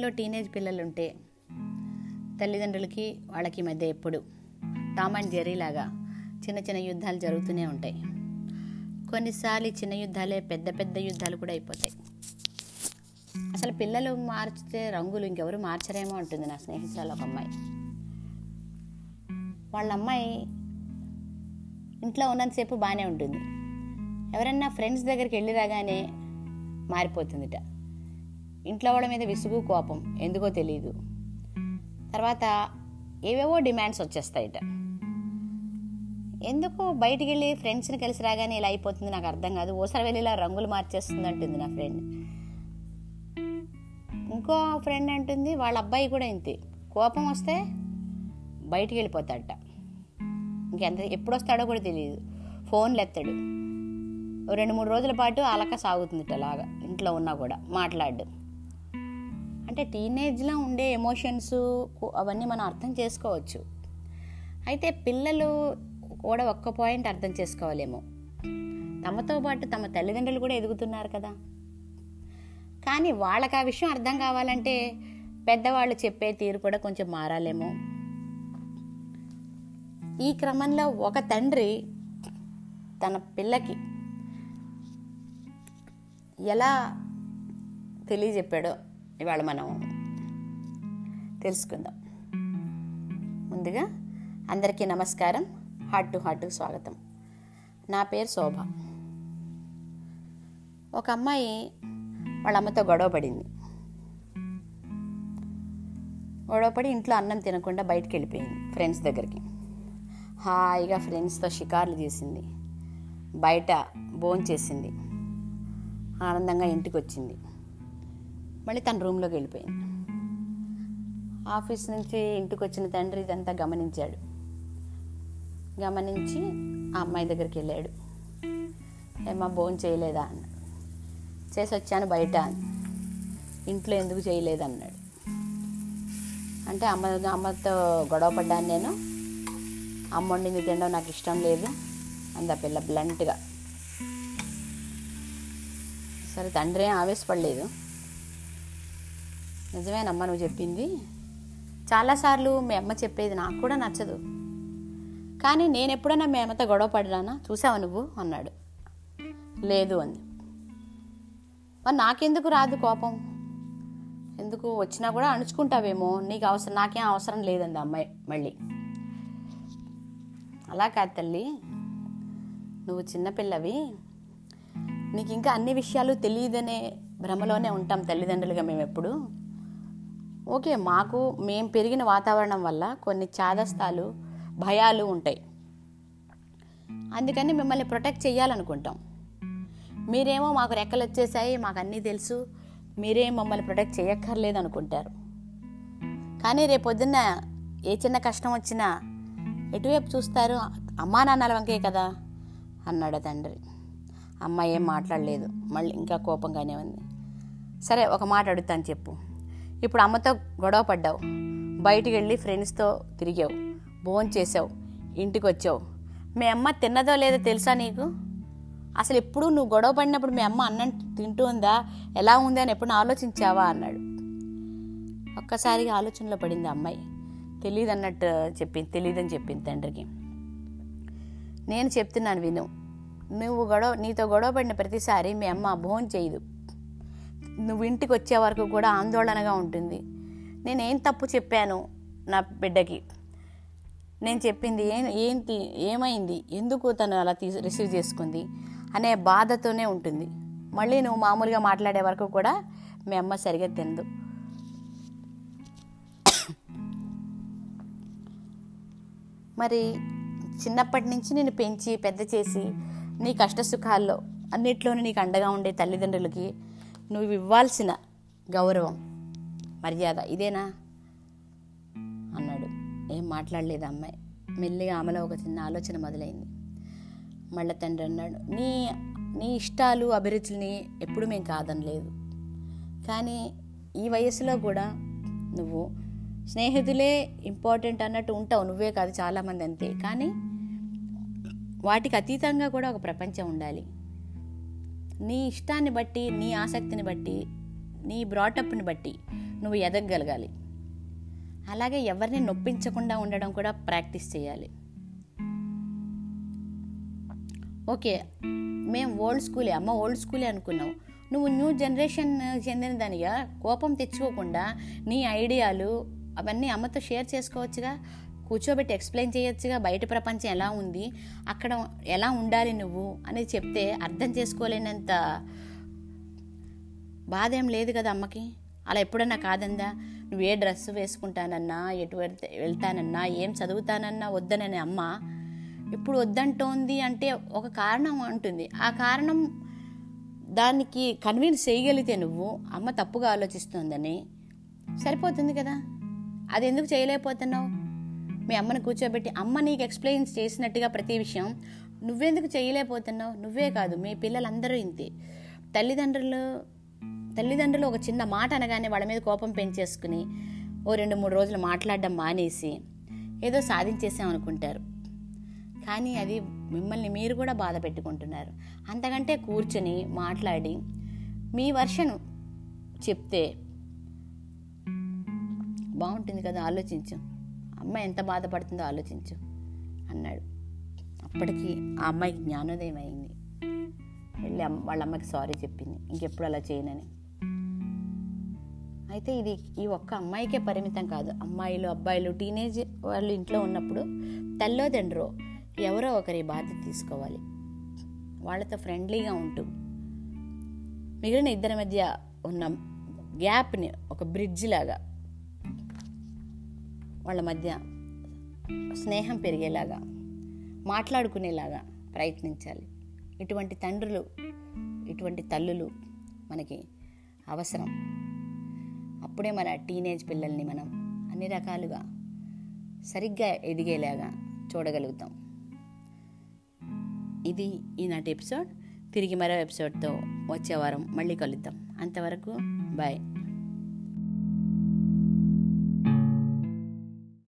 ఇంట్లో టీనేజ్ పిల్లలు ఉంటే తల్లిదండ్రులకి వాళ్ళకి మధ్య ఎప్పుడు టామ్ అండ్ జెర్రీ లాగా చిన్న చిన్న యుద్ధాలు జరుగుతూనే ఉంటాయి. కొన్నిసార్లు చిన్న యుద్ధాలే పెద్ద పెద్ద యుద్ధాలు కూడా అయిపోతాయి. అసలు పిల్లలు మార్చితే రంగులు ఇంకెవరు మార్చరేమో ఉంటుంది నా స్నేహితురాలు ఒక అమ్మాయి. వాళ్ళ అమ్మాయి ఇంట్లో ఉన్నంతసేపు బాగానే ఉంటుంది. ఎవరన్నా ఫ్రెండ్స్ దగ్గరికి వెళ్ళి రాగానే మారిపోతుందిట. ఇంట్లో వాళ్ళ మీద విసుగు కోపం ఎందుకో తెలియదు తర్వాత ఏవేవో డిమాండ్స్ వచ్చేస్తాయిట. ఎందుకు బయటికి వెళ్ళి ఫ్రెండ్స్ని కలిసి రాగానే ఇలా అయిపోతుంది నాకు అర్థం కాదు. ఓసారి వెళ్ళి ఇలా రంగులు మార్చేస్తుంది అంటుంది నా ఫ్రెండ్. ఇంకో ఫ్రెండ్ అంటుంది వాళ్ళ అబ్బాయి కూడా ఇంతే. కోపం వస్తే బయటికి వెళ్ళిపోతాడట ఇంకెంత ఎప్పుడు వస్తాడో కూడా తెలియదు ఫోన్లు ఎత్తాడు. రెండు మూడు రోజుల పాటు అలక సాగుతుంది అలాగా ఇంట్లో ఉన్నా కూడా మాట్లాడు. అంటే టీనేజ్లో ఉండే ఎమోషన్స్ అవన్నీ మనం అర్థం చేసుకోవచ్చు. అయితే పిల్లలు కూడా ఒక్క పాయింట్ అర్థం చేసుకోవాలేమో. తమతో పాటు తమ తల్లిదండ్రులు కూడా ఎదుగుతున్నారు కదా. కానీ వాళ్ళకి ఆ విషయం అర్థం కావాలంటే పెద్దవాళ్ళు చెప్పే తీరు కూడా కొంచెం మారాలేమో. ఈ క్రమంలో ఒక తండ్రి తన పిల్లకి ఎలా తెలియజెప్పాడో ఇవాళ మనం తెలుసుకుందాం. ముందుగా అందరికీ నమస్కారం. హార్ట్ టు హార్ట్ స్వాగతం. నా పేరు శోభ. ఒక అమ్మాయి వాళ్ళ అమ్మతో గొడవ పడింది. గొడవపడి ఇంట్లో అన్నం తినకుండా బయటికి వెళ్ళిపోయింది ఫ్రెండ్స్ దగ్గరికి. హాయిగా ఫ్రెండ్స్తో షికార్లు చేసింది. బయట భోంచేసింది. ఆనందంగా ఇంటికి వచ్చింది మళ్ళీ తన రూమ్లోకి వెళ్ళిపోయింది. ఆఫీస్ నుంచి ఇంటికి వచ్చిన తండ్రి ఇదంతా గమనించాడు. గమనించి ఆ అమ్మాయి దగ్గరికి వెళ్ళాడు. ఏమా బోన్ చేయలేదా అన్నాడు. చేసి వచ్చాను బయట ఇంట్లో ఎందుకు చేయలేదన్నాడు అంటే అమ్మ అమ్మతో గొడవ పడ్డాను నేను. అమ్మ వండింది తినడం నాకు ఇష్టం లేదు అంద పిల్ల బ్లంట్గా సరే తండ్రి ఏం ఆవేశపడలేదు. నిజమేనమ్మ నువ్వు చెప్పింది. చాలాసార్లు మీ అమ్మ చెప్పేది నాకు కూడా నచ్చదు. కానీ నేను ఎప్పుడైనా మీ అమ్మతో గొడవ పడ్డానా చూసావు నువ్వు? అన్నాడు. లేదు అంది. మరి నాకెందుకు రాదు కోపం? ఎందుకు వచ్చినా కూడా అణుచుకుంటావేమో? నీకు అవసరం నాకేం అవసరం లేదండి అమ్మాయి మళ్ళీ. అలా కాదు తల్లి. నువ్వు చిన్నపిల్లవి నీకు ఇంకా అన్ని విషయాలు తెలియదనే భ్రమలోనే ఉంటాం తల్లిదండ్రులుగా మేము ఎప్పుడు ఓకే మాకు మేము పెరిగిన వాతావరణం వల్ల కొన్ని చాదస్తాలు భయాలు ఉంటాయి. అందుకని మిమ్మల్ని ప్రొటెక్ట్ చేయాలనుకుంటాం మీరేమో మాకు రెక్కలు వచ్చేసాయి మాకు అన్నీ తెలుసు. మీరేం మమ్మల్ని ప్రొటెక్ట్ చేయక్కర్లేదు అనుకుంటారు కానీ రేపొద్దున్న ఏ చిన్న కష్టం వచ్చినా ఎటువైపు చూస్తారు? అమ్మా నాన్నల వంకే కదా? అన్నాడు తండ్రి. అమ్మ ఏం మాట్లాడలేదు. మళ్ళీ ఇంకా కోపంగానే ఉంది. సరే ఒక మాట అడుగుతాను చెప్పు. ఇప్పుడు అమ్మతో గొడవ పడ్డావు. బయటికి వెళ్ళి ఫ్రెండ్స్తో తిరిగావు. భోంచేసావు ఇంటికి వచ్చావు మీ అమ్మ తిన్నదో లేదో తెలుసా నీకు? అసలు ఎప్పుడు నువ్వు గొడవ పడినప్పుడు మీ అమ్మ అన్నం తింటూ ఉందా? ఎలా ఉంది అని ఎప్పుడు ఆలోచించావా? అన్నాడు. ఒక్కసారిగా ఆలోచనలో పడింది అమ్మాయి. తెలియదు అన్నట్టు చెప్పింది తెలియదని చెప్పింది తండ్రికి. నేను చెప్తున్నాను విను. నువ్వు గొడవ నీతో గొడవ పడిన ప్రతిసారి మీ అమ్మ భోజనం చేయదు. నువ్వు ఇంటికి వచ్చే వరకు కూడా ఆందోళనగా ఉంటుంది. నేనేం తప్పు చెప్పాను నా బిడ్డకి? నేను చెప్పింది ఏం ఏంటి ఏమైంది? ఎందుకు తను అలా తీసి రిసీవ్ చేసుకుంది? అనే బాధతోనే ఉంటుంది. మళ్ళీ నువ్వు మామూలుగా మాట్లాడే వరకు కూడా మీ అమ్మ సరిగా తినదు. మరి చిన్నప్పటి నుంచి నేను పెంచి పెద్ద చేసి నీ కష్ట సుఖాల్లో అన్నిట్లోనూ నీకు అండగా ఉండే తల్లిదండ్రులకి నువ్వు ఇవ్వాల్సిన గౌరవం మర్యాద ఇదేనా? అన్నాడు. ఏం మాట్లాడలేదు అమ్మాయి. మెల్లిగా ఆమెలో ఒక చిన్న ఆలోచన మొదలైంది. మళ్ళీ తండ్రి అన్నాడు నీ నీ ఇష్టాలు అభిరుచుల్ని ఎప్పుడు మేము కాదనలేదు. కానీ ఈ వయసులో కూడా నువ్వు స్నేహితులే ఇంపార్టెంట్ అన్నట్టు ఉంటావు. నువ్వే కాదు చాలామంది అంతే. కానీ వాటికి అతీతంగా కూడా ఒక ప్రపంచం ఉండాలి. నీ ఇష్టాన్ని బట్టి నీ ఆసక్తిని బట్టి నీ బ్రాటప్ని బట్టి నువ్వు ఎదగగలగాలి. అలాగే ఎవరిని నొప్పించకుండా ఉండడం కూడా ప్రాక్టీస్ చేయాలి. ఓకే మేము ఓల్డ్ స్కూలే అమ్మ ఓల్డ్ స్కూలే అనుకున్నావు నువ్వు న్యూ జనరేషన్ చెందిన దానిగా కోపం తెచ్చుకోకుండా నీ ఐడియాలు అవన్నీ అమ్మతో షేర్ చేసుకోవచ్చుగా? కూర్చోబెట్టి ఎక్స్ప్లెయిన్ చేయొచ్చుగా బయట ప్రపంచం ఎలా ఉంది అక్కడ ఎలా ఉండాలి నువ్వు అనేది చెప్తే అర్థం చేసుకోలేనంత బాధ ఏం లేదు కదా అమ్మకి? అలా ఎప్పుడన్నా కాదందా? నువ్వు ఏ డ్రెస్ వేసుకుంటానన్నా ఎటు వెళ్తే వెళ్తానన్నా ఏం చదువుతానన్నా వద్దనని అమ్మ. ఇప్పుడు వద్దంటోంది అంటే ఒక కారణం ఉంటుంది ఆ కారణం దానికి కన్విన్స్ చేయగలిగితే నువ్వు అమ్మ తప్పుగా ఆలోచిస్తోందని సరిపోతుంది కదా? అది ఎందుకు చేయలేకపోతున్నావు? మీ అమ్మని కూర్చోబెట్టి అమ్మ నీకు ఎక్స్ప్లెయిన్ చేసినట్టుగా ప్రతి విషయం నువ్వెందుకు చేయలేకపోతున్నావు? నువ్వే కాదు మీ పిల్లలందరూ ఇంతే. తల్లిదండ్రులు తల్లిదండ్రులు ఒక చిన్న మాట అనగానే వాళ్ళ మీద కోపం పెంచేసుకుని ఓ రెండు మూడు రోజులు మాట్లాడడం మానేసి ఏదో సాధించేసాం అనుకుంటారు. కానీ అది మిమ్మల్ని మీరు కూడా బాధ పెట్టుకుంటున్నారు. అంతకంటే కూర్చొని మాట్లాడి మీ వర్షన్ చెప్తే బాగుంటుంది కదా ఆలోచించాం. అమ్మ ఎంత బాధపడుతుందో ఆలోచించు అన్నాడు. అప్పటికి ఆ అమ్మాయికి జ్ఞానోదయం అయింది. వెళ్ళి అమ్మ వాళ్ళ అమ్మకి సారీ చెప్పింది. ఇంకెప్పుడు అలా చేయనని. అయితే ఇది ఈ ఒక్క అమ్మాయికే పరిమితం కాదు. అమ్మాయిలు అబ్బాయిలు టీనేజ్ వాళ్ళు ఇంట్లో ఉన్నప్పుడు తల్లో తండ్రో ఎవరో ఒకరి బాధ్యత తీసుకోవాలి. వాళ్ళతో ఫ్రెండ్లీగా ఉంటూ. మిగిలిన ఇద్దరి మధ్య ఉన్న గ్యాప్ని ఒక బ్రిడ్జ్ లాగా వాళ్ళ మధ్య స్నేహం పెరిగేలాగా మాట్లాడుకునేలాగా ప్రయత్నించాలి. ఇటువంటి తండ్రులు ఇటువంటి తల్లులు మనకి అవసరం. అప్పుడే మన టీనేజ్ పిల్లల్ని మనం అన్ని రకాలుగా సరిగ్గా ఎదిగేలాగా చూడగలుగుతాం. ఇది ఈనాటి ఎపిసోడ్. తిరిగి మరో ఎపిసోడ్తో వచ్చే వారం మళ్ళీ కలుద్దాం. అంతవరకు బాయ్.